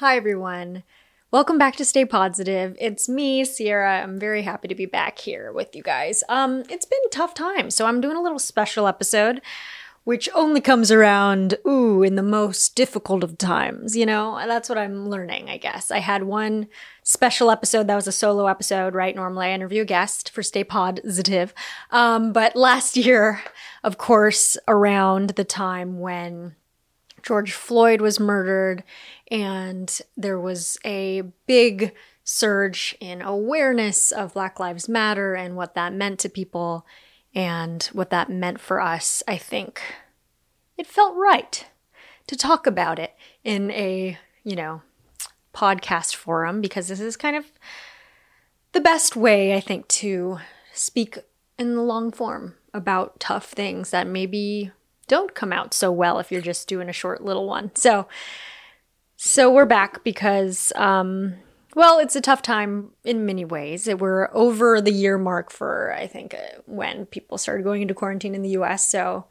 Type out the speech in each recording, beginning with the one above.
Hi, everyone. Welcome back to Stay Positive. It's me, Sierra. I'm very happy to be back here with you guys. Um, it's been tough time, so I'm doing a little special episode, which only comes around, ooh, in the most difficult of times, you know? That's what I'm learning, I guess. I had one special episode that was a solo episode, right? Normally I interview a guest for Stay Positive. Um, but last year, of course, around the time when George Floyd was murdered, and there was a big surge in awareness of Black Lives Matter and what that meant to people and what that meant for us. I think it felt right to talk about it in a, you know, podcast forum because this is kind of the best way, I think, to speak in the long form about tough things that maybe don't come out so well if you're just doing a short little one. So, so we're back because, um, well, it's a tough time in many ways. We're over the year mark for, I think, uh, when people started going into quarantine in the US. So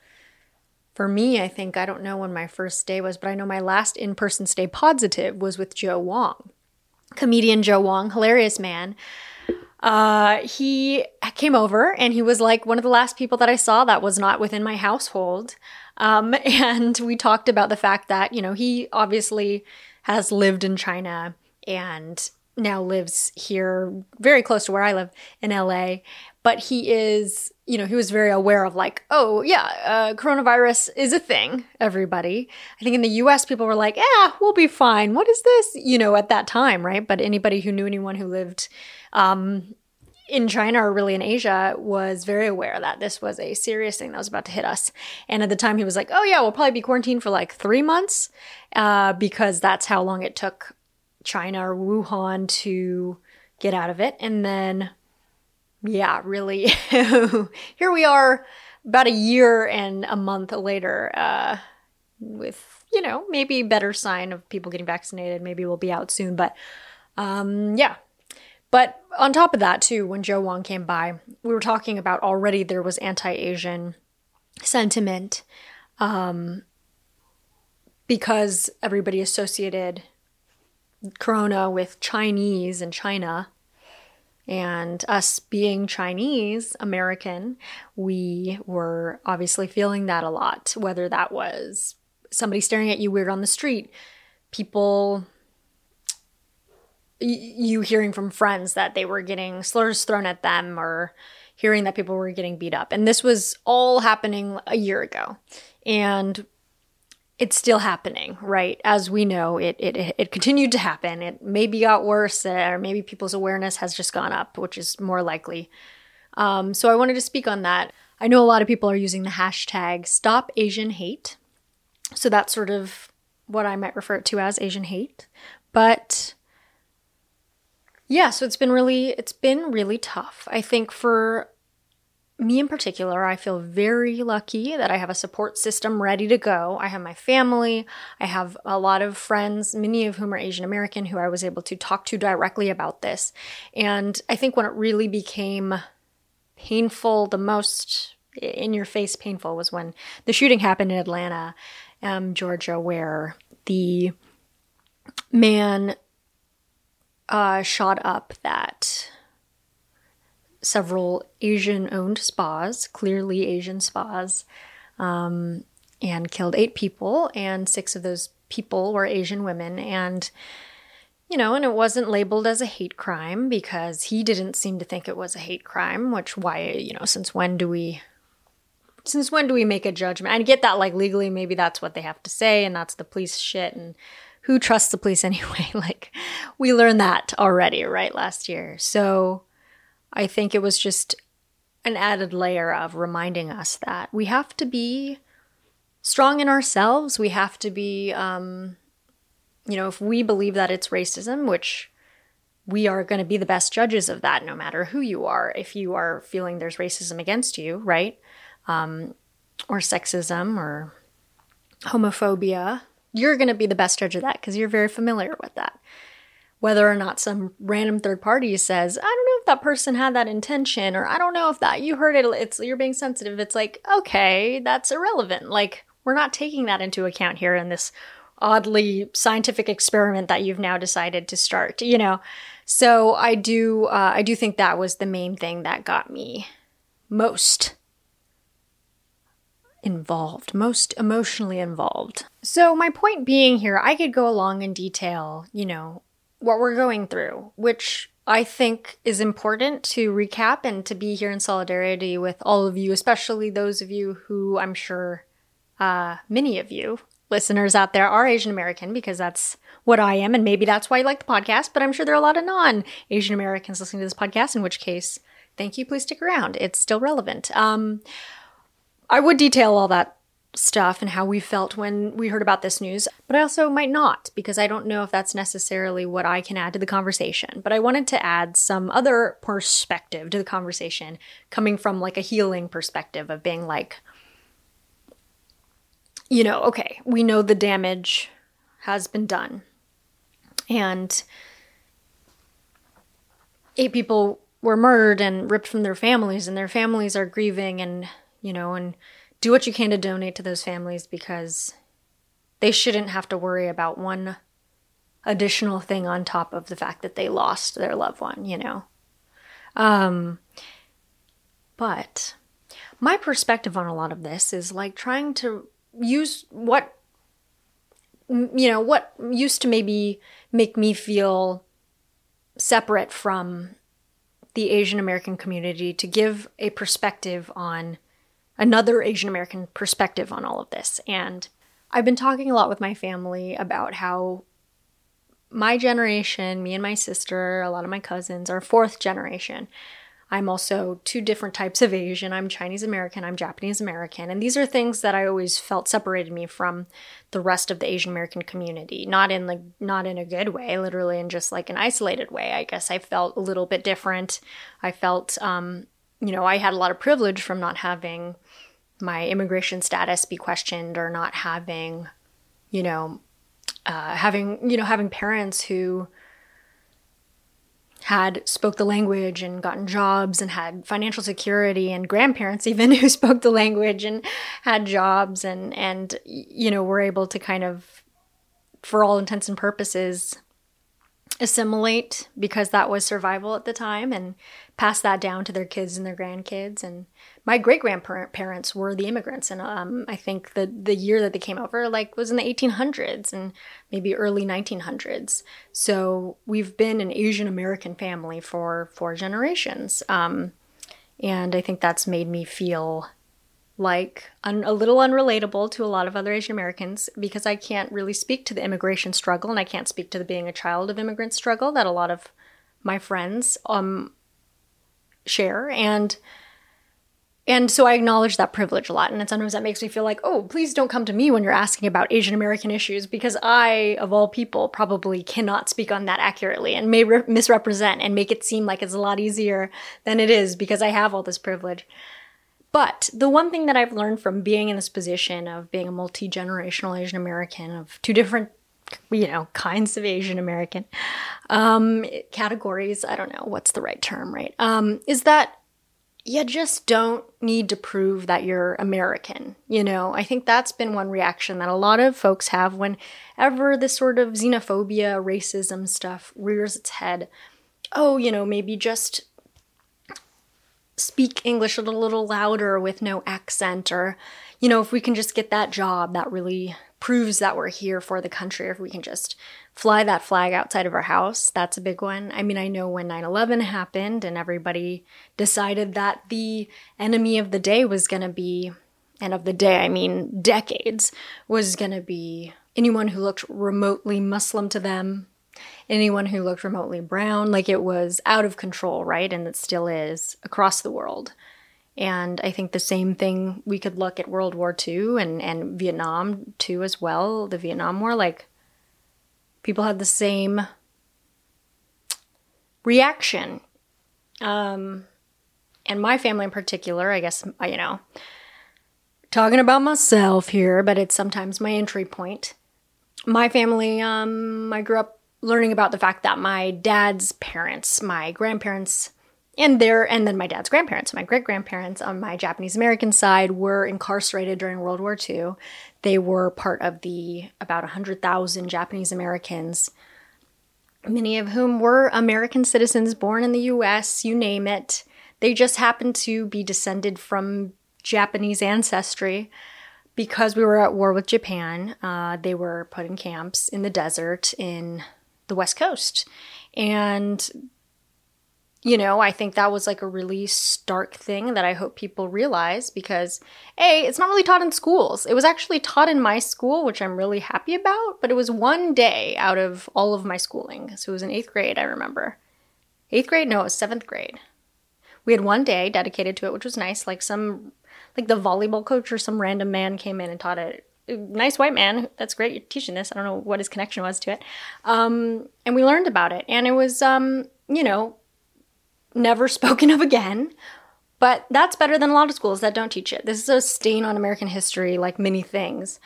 for me, I think, I don't know when my first day was, but I know my last in person stay positive was with Joe Wong. Comedian Joe Wong, hilarious man. Uh, he came over and he was like one of the last people that I saw that was not within my household. Um, and we talked about the fact that, you know, he obviously has lived in China and now lives here very close to where I live in LA. But he is, you know, he was very aware of like, oh, yeah, uh, coronavirus is a thing, everybody. I think in the US, people were like, yeah, we'll be fine. What is this? You know, at that time, right? But anybody who knew anyone who lived um, in China or really in Asia was very aware that this was a serious thing that was about to hit us. And at the time, he was like, oh, yeah, we'll probably be quarantined for like three months uh, because that's how long it took China or Wuhan to get out of it. And then, yeah, really, here we are about a year and a month later uh, with, you know, maybe better sign of people getting vaccinated. Maybe we'll be out soon. But um, yeah, but on top of that, too, when Joe Wong came by, we were talking about already there was anti Asian sentiment um, because everybody associated Corona with Chinese and China. And us being Chinese American, we were obviously feeling that a lot, whether that was somebody staring at you weird on the street, people you hearing from friends that they were getting slurs thrown at them or hearing that people were getting beat up. And this was all happening a year ago. And it's still happening, right? As we know, it, it it continued to happen. It maybe got worse, or maybe people's awareness has just gone up, which is more likely. Um, so I wanted to speak on that. I know a lot of people are using the hashtag Stop Asian Hate, so that's sort of what I might refer to as Asian hate. But yeah, so it's been really it's been really tough. I think for me in particular, I feel very lucky that I have a support system ready to go. I have my family, I have a lot of friends, many of whom are Asian American, who I was able to talk to directly about this. And I think when it really became painful, the most in your face painful, was when the shooting happened in Atlanta, um, Georgia, where the man uh, shot up that several Asian owned spas, clearly Asian spas, um, and killed eight people, and six of those people were Asian women. And, you know, and it wasn't labeled as a hate crime because he didn't seem to think it was a hate crime, which, why, you know, since when do we. Since when do we make a judgment? I get that, like, legally, maybe that's what they have to say, and that's the police shit, and who trusts the police anyway? like, we learned that already, right, last year. So I think it was just an added layer of reminding us that we have to be strong in ourselves. We have to be, um, you know, if we believe that it's racism, which we are going to be the best judges of that no matter who you are. If you are feeling there's racism against you, right? Um, or sexism or homophobia, you're going to be the best judge of that because you're very familiar with that. Whether or not some random third party says, I don't know if that person had that intention, or I don't know if that you heard it, it's you're being sensitive. It's like, okay, that's irrelevant. Like, we're not taking that into account here in this oddly scientific experiment that you've now decided to start, you know. So I do uh, I do think that was the main thing that got me most involved, most emotionally involved. So my point being here, I could go along in detail, you know, what we're going through, which I think is important to recap and to be here in solidarity with all of you, especially those of you who I'm sure uh, many of you listeners out there are Asian American because that's what I am, and maybe that's why you like the podcast. But I'm sure there are a lot of non Asian Americans listening to this podcast, in which case, thank you. Please stick around. It's still relevant. Um, I would detail all that stuff and how we felt when we heard about this news, but I also might not because I don't know if that's necessarily what I can add to the conversation. But I wanted to add some other perspective to the conversation coming from like a healing perspective of being like, you know, okay, we know the damage has been done. And eight people were murdered and ripped from their families, and their families are grieving and, you know, and do what you can to donate to those families because they shouldn't have to worry about one additional thing on top of the fact that they lost their loved one, you know. Um but my perspective on a lot of this is like trying to use what you know what used to maybe make me feel separate from the Asian American community to give a perspective on another Asian American perspective on all of this. And I've been talking a lot with my family about how my generation, me and my sister, a lot of my cousins are fourth generation. I'm also two different types of Asian. I'm Chinese American, I'm Japanese American. And these are things that I always felt separated me from the rest of the Asian American community. Not in like not in a good way, literally in just like an isolated way. I guess I felt a little bit different. I felt um, you know, I had a lot of privilege from not having my immigration status be questioned or not having, you know, uh, having you know having parents who had spoke the language and gotten jobs and had financial security and grandparents even who spoke the language and had jobs and and you know were able to kind of for all intents and purposes assimilate because that was survival at the time and pass that down to their kids and their grandkids. And my great grandparents were the immigrants. And um, i think the the year that they came over like was in the 1800s and maybe early 1900s so we've been an asian american family for four generations. Um, and i think that's made me feel like un- a little unrelatable to a lot of other Asian Americans because I can't really speak to the immigration struggle and I can't speak to the being a child of immigrant struggle that a lot of my friends um share and and so I acknowledge that privilege a lot and sometimes that makes me feel like oh please don't come to me when you're asking about Asian American issues because I of all people probably cannot speak on that accurately and may re- misrepresent and make it seem like it's a lot easier than it is because I have all this privilege. But the one thing that I've learned from being in this position of being a multi generational Asian American, of two different, you know, kinds of Asian American um, categories, I don't know what's the right term, right? Um, is that you just don't need to prove that you're American. You know, I think that's been one reaction that a lot of folks have whenever this sort of xenophobia, racism stuff rears its head. Oh, you know, maybe just speak English a little louder with no accent, or, you know, if we can just get that job, that really proves that we're here for the country, if we can just fly that flag outside of our house, that's a big one. I mean, I know when 9 11 happened and everybody decided that the enemy of the day was going to be, and of the day, I mean decades, was going to be anyone who looked remotely Muslim to them, anyone who looked remotely brown. Like it was out of control, right? And it still is across the world. And I think the same thing we could look at World War II and, and Vietnam too as well, the Vietnam War. Like people had the same reaction. Um, and my family in particular, I guess, you know, talking about myself here, but it's sometimes my entry point. My family, um, I grew up learning about the fact that my dad's parents, my grandparents, and there, and then my dad's grandparents, my great grandparents on my Japanese American side were incarcerated during World War II. They were part of the about 100,000 Japanese Americans, many of whom were American citizens born in the US, you name it. They just happened to be descended from Japanese ancestry because we were at war with Japan. Uh, they were put in camps in the desert in the West Coast. And you know, I think that was like a really stark thing that I hope people realize because A, it's not really taught in schools. It was actually taught in my school, which I'm really happy about, but it was one day out of all of my schooling. So it was in eighth grade, I remember. Eighth grade? No, it was seventh grade. We had one day dedicated to it, which was nice. Like some, like the volleyball coach or some random man came in and taught it. Nice white man. That's great. You're teaching this. I don't know what his connection was to it. Um, and we learned about it. And it was, um, you know, never spoken of again. But that's better than a lot of schools that don't teach it. This is a stain on American history, like many things.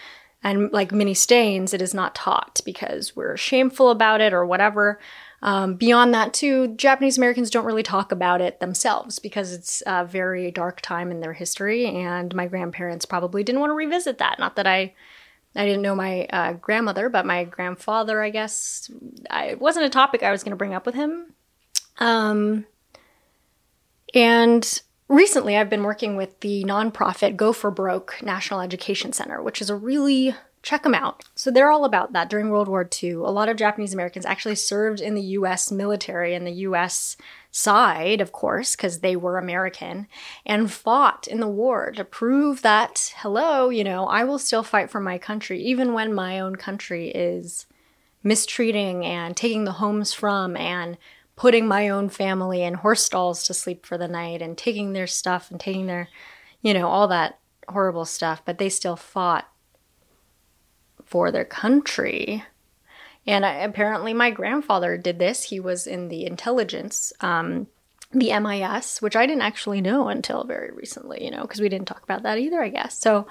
And like many stains, it is not taught because we're shameful about it or whatever. Um, beyond that, too, Japanese Americans don't really talk about it themselves because it's a very dark time in their history, and my grandparents probably didn't want to revisit that. Not that I, I didn't know my uh, grandmother, but my grandfather, I guess, I, it wasn't a topic I was going to bring up with him. Um, and recently I've been working with the nonprofit Go for Broke National Education Center, which is a really check them out. So they're all about that. During World War II, a lot of Japanese Americans actually served in the US military and the US side, of course, because they were American, and fought in the war to prove that, hello, you know, I will still fight for my country, even when my own country is mistreating and taking the homes from and putting my own family in horse stalls to sleep for the night and taking their stuff and taking their, you know, all that horrible stuff. But they still fought for their country. And I, apparently, my grandfather did this. He was in the intelligence, um, the MIS, which I didn't actually know until very recently, you know, because we didn't talk about that either, I guess. So,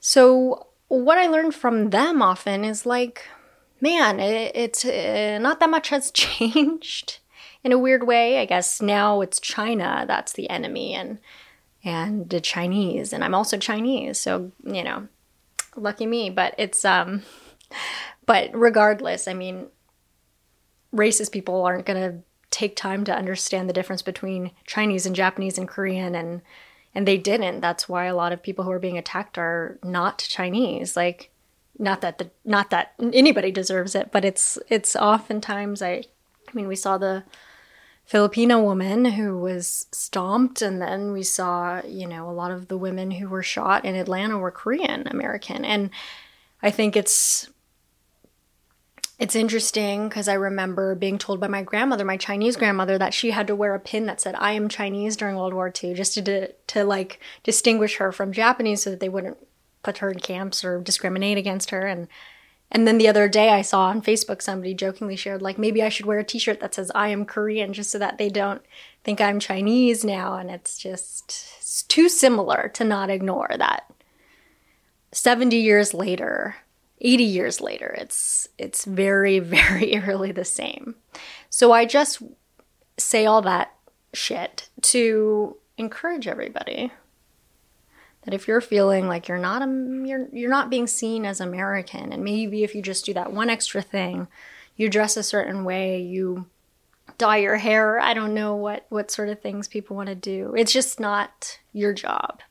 so what I learned from them often is like, man, it, it's uh, not that much has changed in a weird way. I guess now it's China that's the enemy and and the Chinese, and I'm also Chinese, so you know, lucky me. But it's um, but regardless, I mean, racist people aren't gonna take time to understand the difference between Chinese and Japanese and Korean and and they didn't. That's why a lot of people who are being attacked are not Chinese. Like not that the not that anybody deserves it, but it's it's oftentimes I I mean we saw the Filipino woman who was stomped and then we saw, you know, a lot of the women who were shot in Atlanta were Korean American. And I think it's it's interesting because I remember being told by my grandmother, my Chinese grandmother, that she had to wear a pin that said "I am Chinese" during World War II, just to to, to like distinguish her from Japanese, so that they wouldn't put her in camps or discriminate against her. And and then the other day I saw on Facebook somebody jokingly shared like maybe I should wear a t-shirt that says I am Korean just so that they don't think I'm Chinese now and it's just it's too similar to not ignore that. 70 years later 80 years later it's it's very very eerily the same. So I just say all that shit to encourage everybody that if you're feeling like you're not a, you're you're not being seen as American and maybe if you just do that one extra thing, you dress a certain way, you dye your hair, I don't know what what sort of things people want to do. It's just not your job.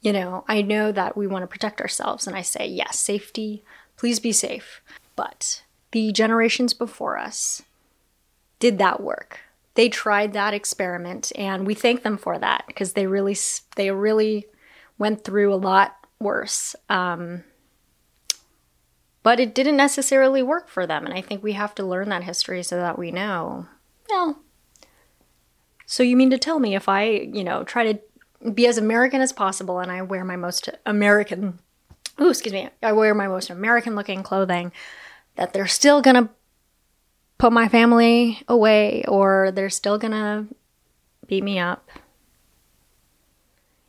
You know, I know that we want to protect ourselves and I say, yes, safety, please be safe. But the generations before us did that work. They tried that experiment and we thank them for that because they really they really went through a lot worse. Um, but it didn't necessarily work for them. And I think we have to learn that history so that we know. Well, so you mean to tell me if I, you know, try to be as American as possible and I wear my most American, oh, excuse me, I wear my most American looking clothing, that they're still gonna put my family away or they're still gonna beat me up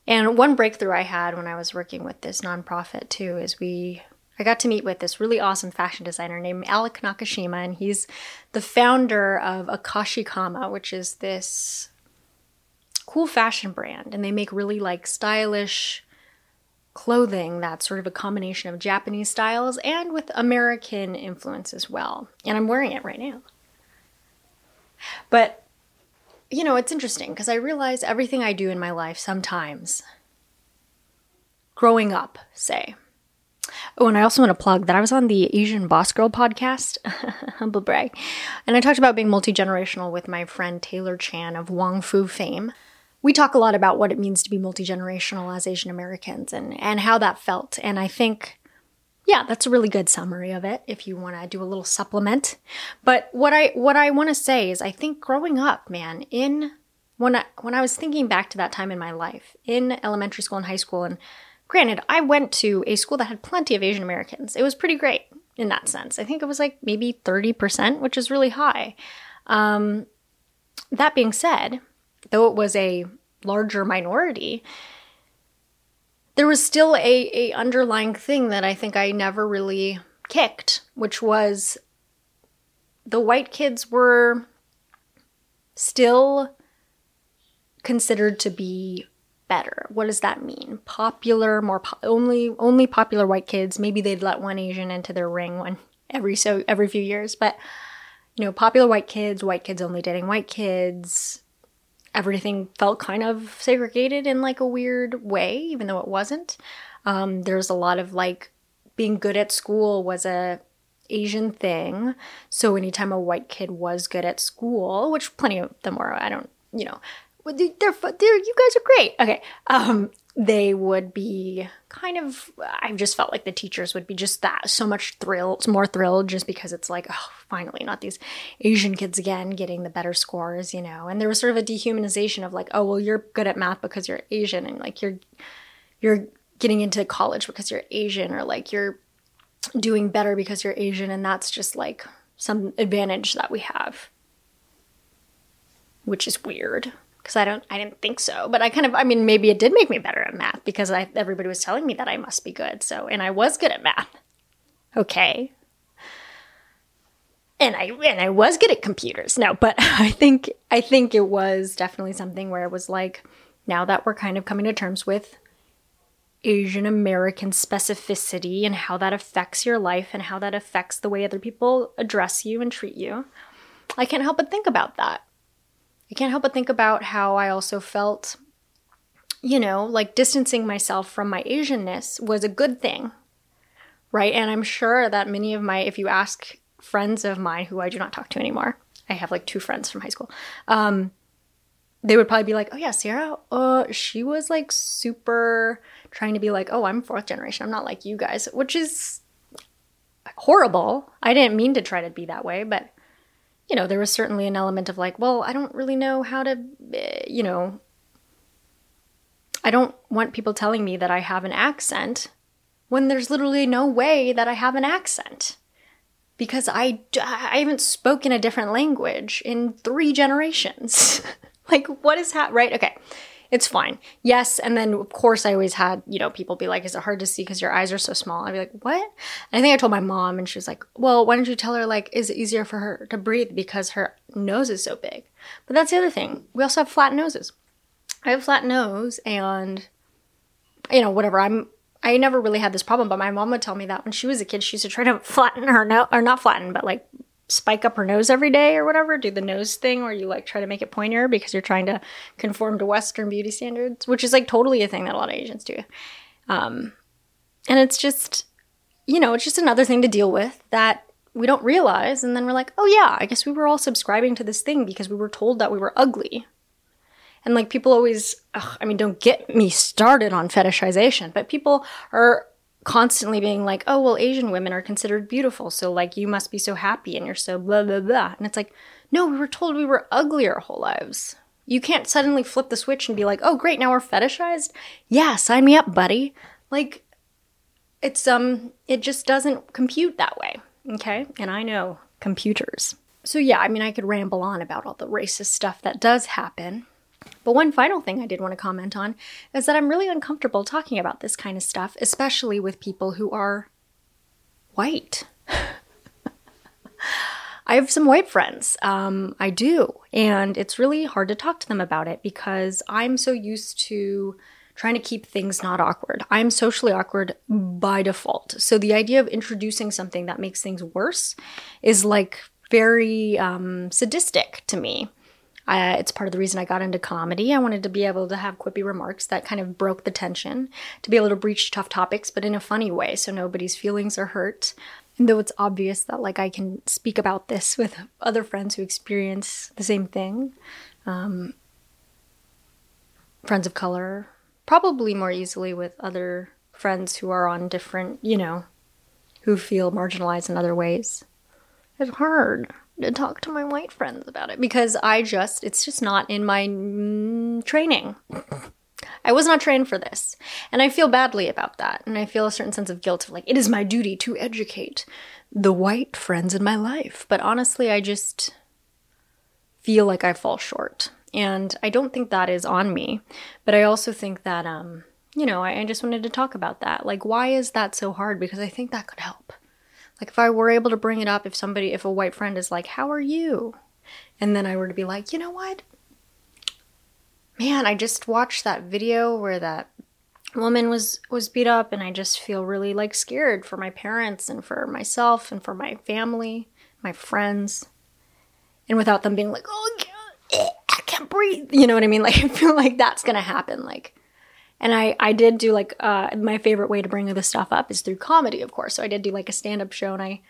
and one breakthrough I had when I was working with this nonprofit too is we I got to meet with this really awesome fashion designer named Alec Nakashima, and he's the founder of Akashi Kama, which is this cool fashion brand. And they make really like stylish clothing that's sort of a combination of Japanese styles and with American influence as well. And I'm wearing it right now. But, you know, it's interesting because I realize everything I do in my life sometimes, growing up, say, Oh, and I also want to plug that I was on the Asian Boss Girl podcast, humble brag, and I talked about being multi generational with my friend Taylor Chan of Wong Fu fame. We talk a lot about what it means to be multi generational as Asian Americans and and how that felt, and I think. Yeah, that's a really good summary of it if you want to do a little supplement. But what I what I want to say is I think growing up, man, in when I when I was thinking back to that time in my life, in elementary school and high school and Granted, I went to a school that had plenty of Asian Americans. It was pretty great in that sense. I think it was like maybe 30%, which is really high. Um, that being said, though it was a larger minority, there was still a, a underlying thing that I think I never really kicked, which was the white kids were still considered to be better. What does that mean? Popular, more po- only only popular white kids. Maybe they'd let one Asian into their ring one every so every few years, but you know, popular white kids, white kids only dating white kids. Everything felt kind of segregated in like a weird way, even though it wasn't. Um, there's a lot of like being good at school was a Asian thing. So anytime a white kid was good at school, which plenty of them were, I don't, you know, they're, they're you guys are great. Okay. Um, they would be kind of i just felt like the teachers would be just that so much thrilled more thrilled just because it's like oh finally not these asian kids again getting the better scores you know? And there was sort of a dehumanization of like oh well you're good at math because you're asian and like you're you're getting into college because you're asian or like you're doing better because you're asian and that's just like some advantage that we have. Which is weird because I don't I didn't think so. But I kind of I mean maybe it did make me better at math because I everybody was telling me that I must be good. So and I was good at math. Okay. And I and I was good at computers. No, but I think I think it was definitely something where it was like now that we're kind of coming to terms with Asian American specificity and how that affects your life and how that affects the way other people address you and treat you. I can't help but think about that I can't help but think about how I also felt, you know, like distancing myself from my Asianness was a good thing, right? And I'm sure that many of my, if you ask friends of mine who I do not talk to anymore, I have like two friends from high school, um, they would probably be like, oh yeah, Sierra, uh, she was like super trying to be like, oh, I'm fourth generation. I'm not like you guys, which is horrible. I didn't mean to try to be that way, but you know, there was certainly an element of like, well, I don't really know how to, eh, you know, I don't want people telling me that I have an accent when there's literally no way that I have an accent. Because I, I haven't spoken a different language in three generations. like, what is that, right? Okay it's fine. Yes. And then, of course, I always had, you know, people be like, is it hard to see because your eyes are so small? I'd be like, what? And I think I told my mom, and she was like, well, why don't you tell her, like, is it easier for her to breathe because her nose is so big? But that's the other thing. We also have flat noses. I have a flat nose, and, you know, whatever. I'm, I never really had this problem, but my mom would tell me that when she was a kid, she used to try to flatten her nose, or not flatten, but like spike up her nose every day or whatever, do the nose thing where you like try to make it pointier because you're trying to conform to Western beauty standards, which is like totally a thing that a lot of Asians do. Um, and it's just, you know, it's just another thing to deal with that we don't realize. And then we're like, oh yeah, I guess we were all subscribing to this thing because we were told that we were ugly. And like people always, ugh, I mean, don't get me started on fetishization, but people are constantly being like, oh, well, Asian women are considered beautiful. So, like, you must be so happy and you're so blah, blah, blah. And it's like, no, we were told we were ugly our whole lives. You can't suddenly flip the switch and be like, oh, great, now we're fetishized. Yeah, sign me up, buddy. Like, it's, um, it just doesn't compute that way. Okay. And I know computers. So, yeah, I mean, I could ramble on about all the racist stuff that does happen. But one final thing I did want to comment on is that I'm really uncomfortable talking about this kind of stuff, especially with people who are white. I have some white friends. Um, I do. And it's really hard to talk to them about it because I'm so used to trying to keep things not awkward. I'm socially awkward by default. So the idea of introducing something that makes things worse is like very um, sadistic to me. Uh, it's part of the reason I got into comedy. I wanted to be able to have quippy remarks that kind of broke the tension, to be able to breach tough topics, but in a funny way, so nobody's feelings are hurt. And though it's obvious that like I can speak about this with other friends who experience the same thing, um, friends of color, probably more easily with other friends who are on different, you know, who feel marginalized in other ways. It's hard to talk to my white friends about it because I just, it's just not in my mm, training. I was not trained for this. And I feel badly about that. And I feel a certain sense of guilt of like, it is my duty to educate the white friends in my life. But honestly, I just feel like I fall short. And I don't think that is on me. But I also think that, um, you know, I, I just wanted to talk about that. Like, why is that so hard? Because I think that could help. Like, if I were able to bring it up, if somebody, if a white friend is like, How are you? And then I were to be like, You know what? man, I just watched that video where that woman was was beat up and I just feel really like scared for my parents and for myself and for my family, my friends. And without them being like, "Oh, I can't breathe." You know what I mean? Like I feel like that's going to happen like and I, I did do like uh, my favorite way to bring this stuff up is through comedy, of course. So I did do like a stand up show and I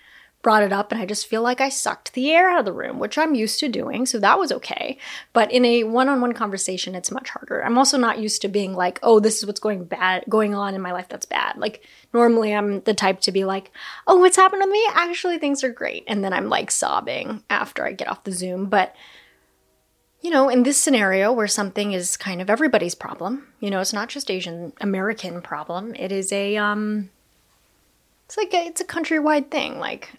brought it up and I just feel like I sucked the air out of the room, which I'm used to doing, so that was okay. But in a one-on-one conversation, it's much harder. I'm also not used to being like, "Oh, this is what's going bad going on in my life that's bad." Like normally I'm the type to be like, "Oh, what's happened to me? Actually, things are great." And then I'm like sobbing after I get off the Zoom, but you know, in this scenario where something is kind of everybody's problem, you know, it's not just Asian American problem. It is a um it's like a, it's a countrywide thing. Like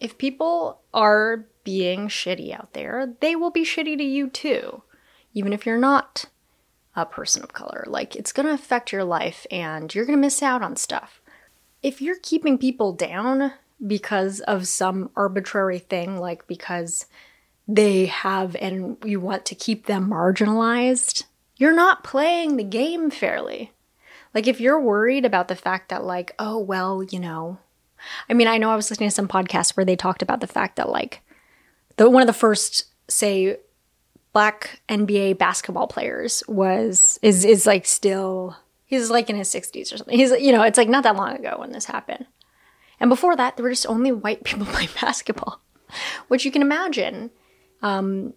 if people are being shitty out there, they will be shitty to you too, even if you're not a person of color. Like, it's gonna affect your life and you're gonna miss out on stuff. If you're keeping people down because of some arbitrary thing, like because they have and you want to keep them marginalized, you're not playing the game fairly. Like, if you're worried about the fact that, like, oh, well, you know, I mean, I know I was listening to some podcasts where they talked about the fact that like the one of the first say black NBA basketball players was is is like still he's like in his 60s or something. He's you know, it's like not that long ago when this happened. And before that, there were just only white people playing basketball, which you can imagine. Um,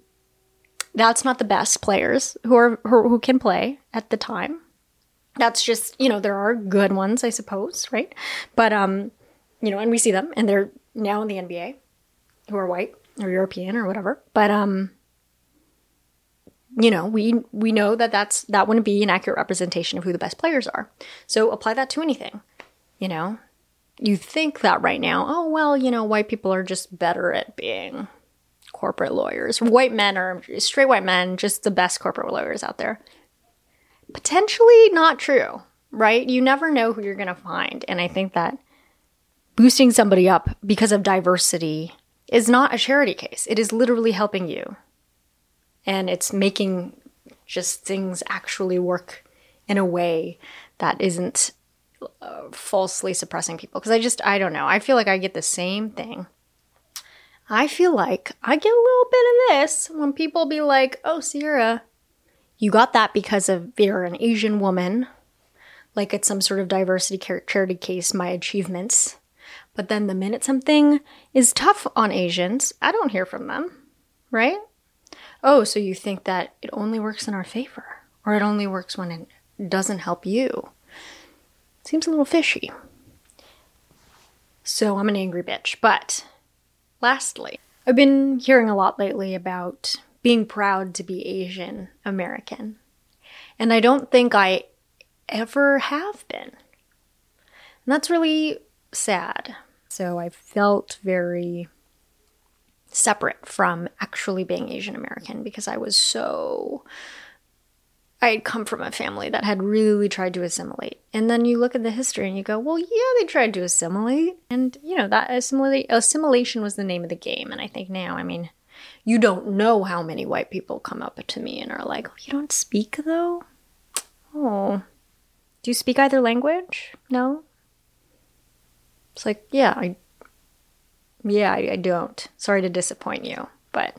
that's not the best players who are who, who can play at the time. That's just you know there are good ones, I suppose, right? But um, you know, and we see them, and they're now in the NBA, who are white or European or whatever. But um, you know, we we know that that's that wouldn't be an accurate representation of who the best players are. So apply that to anything. You know, you think that right now, oh well, you know, white people are just better at being corporate lawyers. White men are straight white men, just the best corporate lawyers out there. Potentially not true, right? You never know who you're going to find, and I think that boosting somebody up because of diversity is not a charity case. It is literally helping you. And it's making just things actually work in a way that isn't uh, falsely suppressing people. Because I just, I don't know. I feel like I get the same thing. I feel like I get a little bit of this when people be like, oh, Sierra, you got that because of you're an Asian woman. Like it's some sort of diversity charity case, my achievements but then the minute something is tough on Asians, I don't hear from them, right? Oh, so you think that it only works in our favor, or it only works when it doesn't help you? Seems a little fishy. So I'm an angry bitch. But lastly, I've been hearing a lot lately about being proud to be Asian American. And I don't think I ever have been. And that's really sad so I felt very separate from actually being Asian American because I was so I had come from a family that had really tried to assimilate. And then you look at the history and you go, well, yeah, they tried to assimilate. And, you know, that assimilate, assimilation was the name of the game. And I think now, I mean, you don't know how many white people come up to me and are like, oh, you don't speak though? Oh. Do you speak either language? No? It's like, yeah, I yeah, I, I don't. Sorry to disappoint you, but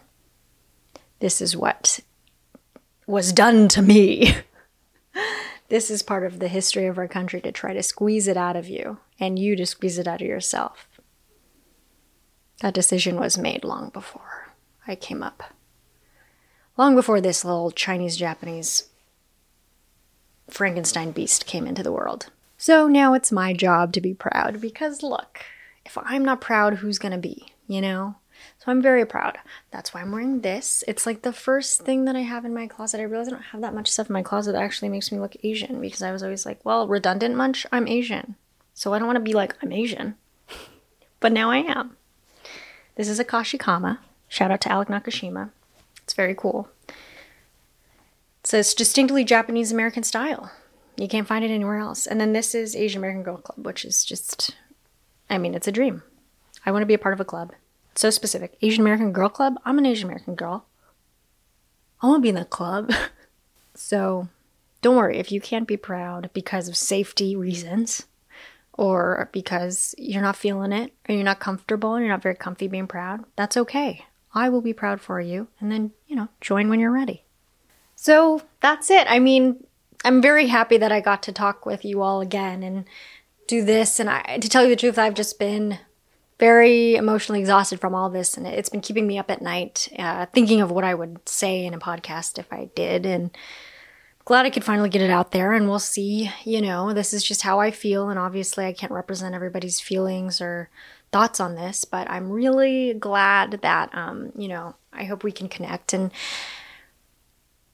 this is what was done to me. this is part of the history of our country to try to squeeze it out of you and you to squeeze it out of yourself. That decision was made long before I came up. Long before this little Chinese Japanese Frankenstein beast came into the world. So now it's my job to be proud because look, if I'm not proud, who's gonna be, you know? So I'm very proud. That's why I'm wearing this. It's like the first thing that I have in my closet. I realize I don't have that much stuff in my closet that actually makes me look Asian because I was always like, well, redundant much, I'm Asian. So I don't want to be like, I'm Asian. but now I am. This is a Kashikama. Shout out to Alec Nakashima. It's very cool. It says distinctly Japanese American style. You can't find it anywhere else. And then this is Asian American Girl Club, which is just I mean, it's a dream. I want to be a part of a club. So specific. Asian American Girl Club? I'm an Asian American girl. I want to be in the club. so don't worry if you can't be proud because of safety reasons or because you're not feeling it or you're not comfortable and you're not very comfy being proud. That's okay. I will be proud for you and then, you know, join when you're ready. So that's it. I mean, I'm very happy that I got to talk with you all again and do this. And I, to tell you the truth, I've just been very emotionally exhausted from all this, and it's been keeping me up at night, uh, thinking of what I would say in a podcast if I did. And glad I could finally get it out there, and we'll see. You know, this is just how I feel, and obviously, I can't represent everybody's feelings or thoughts on this, but I'm really glad that, um, you know, I hope we can connect and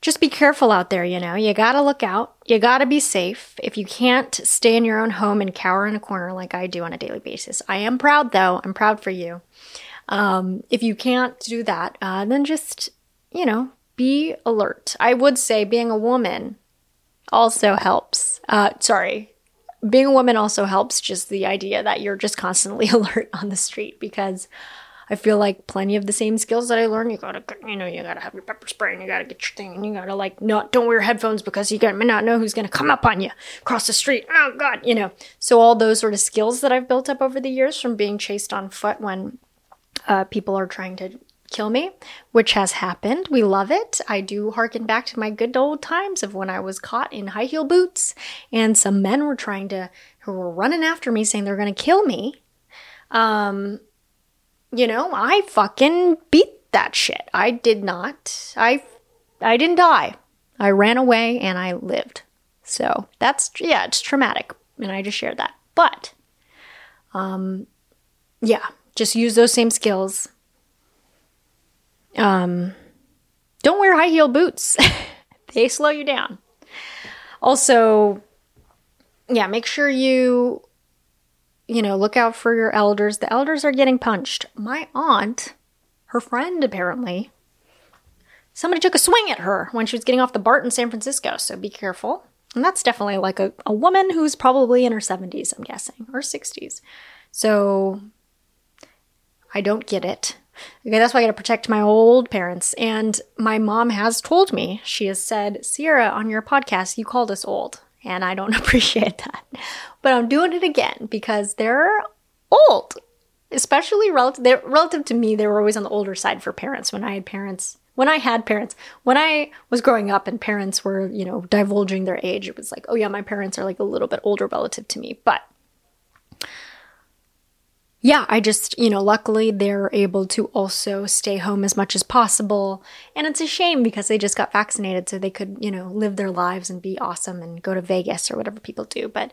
just be careful out there, you know. You gotta look out. You gotta be safe. If you can't stay in your own home and cower in a corner like I do on a daily basis, I am proud though. I'm proud for you. Um, if you can't do that, uh, then just, you know, be alert. I would say being a woman also helps. Uh, sorry, being a woman also helps just the idea that you're just constantly alert on the street because I feel like plenty of the same skills that I learned. You gotta, you know, you gotta have your pepper spray and you gotta get your thing and you gotta like not don't wear headphones because you may not know who's gonna come up on you across the street. Oh God, you know. So all those sort of skills that I've built up over the years from being chased on foot when uh, people are trying to kill me, which has happened. We love it. I do harken back to my good old times of when I was caught in high heel boots and some men were trying to who were running after me saying they're gonna kill me. Um, you know, I fucking beat that shit. I did not. I I didn't die. I ran away and I lived. So that's yeah, it's traumatic, and I just shared that. But, um, yeah, just use those same skills. Um, don't wear high heel boots; they slow you down. Also, yeah, make sure you you know, look out for your elders. The elders are getting punched. My aunt, her friend apparently, somebody took a swing at her when she was getting off the BART in San Francisco, so be careful. And that's definitely like a, a woman who's probably in her 70s, I'm guessing, or 60s. So I don't get it. Okay, that's why I gotta protect my old parents. And my mom has told me, she has said, Sierra, on your podcast, you called us old and I don't appreciate that. But I'm doing it again because they're old, especially relative relative to me. They were always on the older side for parents when I had parents. When I had parents, when I was growing up and parents were, you know, divulging their age, it was like, oh yeah, my parents are like a little bit older relative to me. But yeah, I just, you know, luckily they're able to also stay home as much as possible. And it's a shame because they just got vaccinated so they could, you know, live their lives and be awesome and go to Vegas or whatever people do. But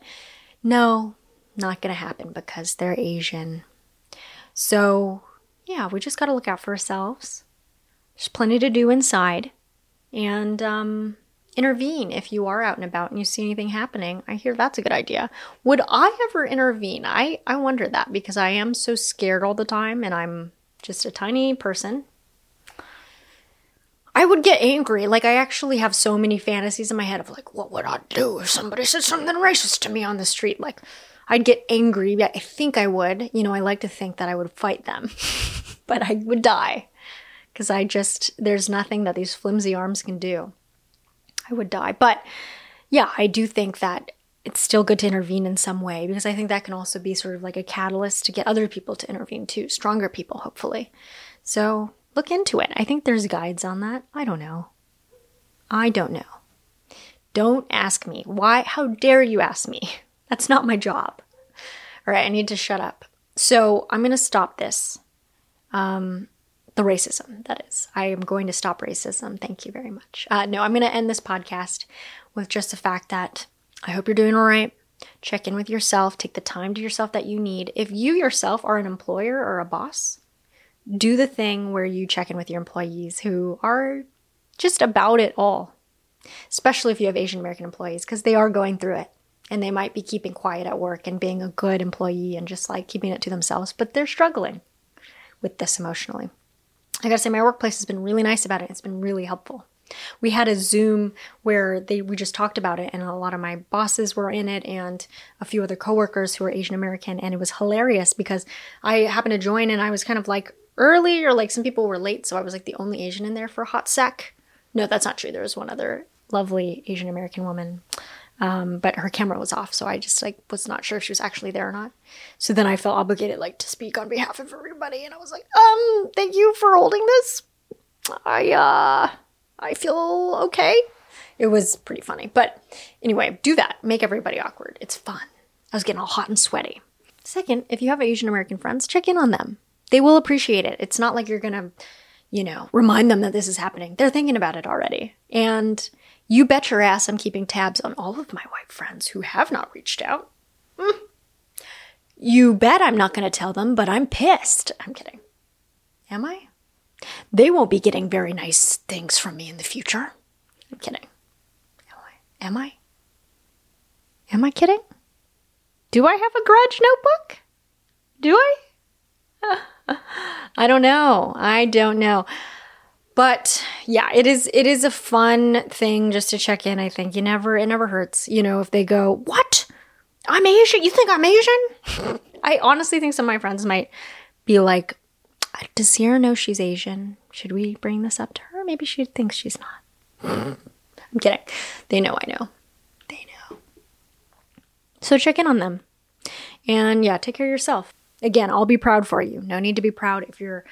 no, not going to happen because they're Asian. So, yeah, we just got to look out for ourselves. There's plenty to do inside. And, um, intervene if you are out and about and you see anything happening. I hear that's a good idea. Would I ever intervene? I, I wonder that because I am so scared all the time and I'm just a tiny person. I would get angry. Like, I actually have so many fantasies in my head of, like, what would I do if somebody said something racist to me on the street? Like, I'd get angry. I think I would. You know, I like to think that I would fight them, but I would die because I just, there's nothing that these flimsy arms can do. I would die. But yeah, I do think that it's still good to intervene in some way because I think that can also be sort of like a catalyst to get other people to intervene too, stronger people, hopefully. So look into it. I think there's guides on that. I don't know. I don't know. Don't ask me. Why? How dare you ask me? That's not my job. All right, I need to shut up. So I'm going to stop this. Um, the racism, that is. I am going to stop racism. Thank you very much. Uh, no, I'm going to end this podcast with just the fact that I hope you're doing all right. Check in with yourself. Take the time to yourself that you need. If you yourself are an employer or a boss, do the thing where you check in with your employees who are just about it all, especially if you have Asian American employees, because they are going through it and they might be keeping quiet at work and being a good employee and just like keeping it to themselves, but they're struggling with this emotionally. I gotta say, my workplace has been really nice about it. It's been really helpful. We had a Zoom where they we just talked about it, and a lot of my bosses were in it, and a few other coworkers who were Asian American, and it was hilarious because I happened to join, and I was kind of like early, or like some people were late, so I was like the only Asian in there for a hot sec. No, that's not true. There was one other lovely Asian American woman um, but her camera was off, so I just like was not sure if she was actually there or not. So then I felt obligated like to speak on behalf of everybody, and I was like, um, thank you for holding this. I uh, I feel okay. It was pretty funny, but anyway, do that. Make everybody awkward. It's fun. I was getting all hot and sweaty. Second, if you have Asian American friends, check in on them. They will appreciate it. It's not like you're gonna, you know, remind them that this is happening. They're thinking about it already, and you bet your ass I'm keeping tabs on all of my white friends who have not reached out. Mm. You bet I'm not going to tell them, but I'm pissed. I'm kidding. Am I? They won't be getting very nice things from me in the future. I'm kidding. Am I? Am I? Am I kidding? Do I have a grudge notebook? Do I? I don't know. I don't know. But yeah, it is it is a fun thing just to check in. I think you never it never hurts. You know, if they go, "What? I'm Asian? You think I'm Asian?" I honestly think some of my friends might be like, "Does Sierra know she's Asian? Should we bring this up to her? Maybe she thinks she's not." I'm kidding. They know I know. They know. So check in on them. And yeah, take care of yourself. Again, I'll be proud for you. No need to be proud if you're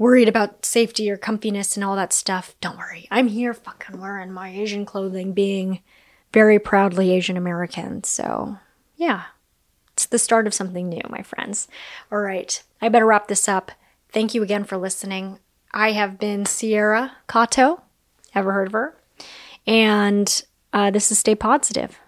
worried about safety or comfiness and all that stuff, don't worry. I'm here fucking wearing my Asian clothing, being very proudly Asian American. So, yeah, it's the start of something new, my friends. All right, I better wrap this up. Thank you again for listening. I have been Sierra Katow. Ever heard of her? And uh, this is Stay Positive.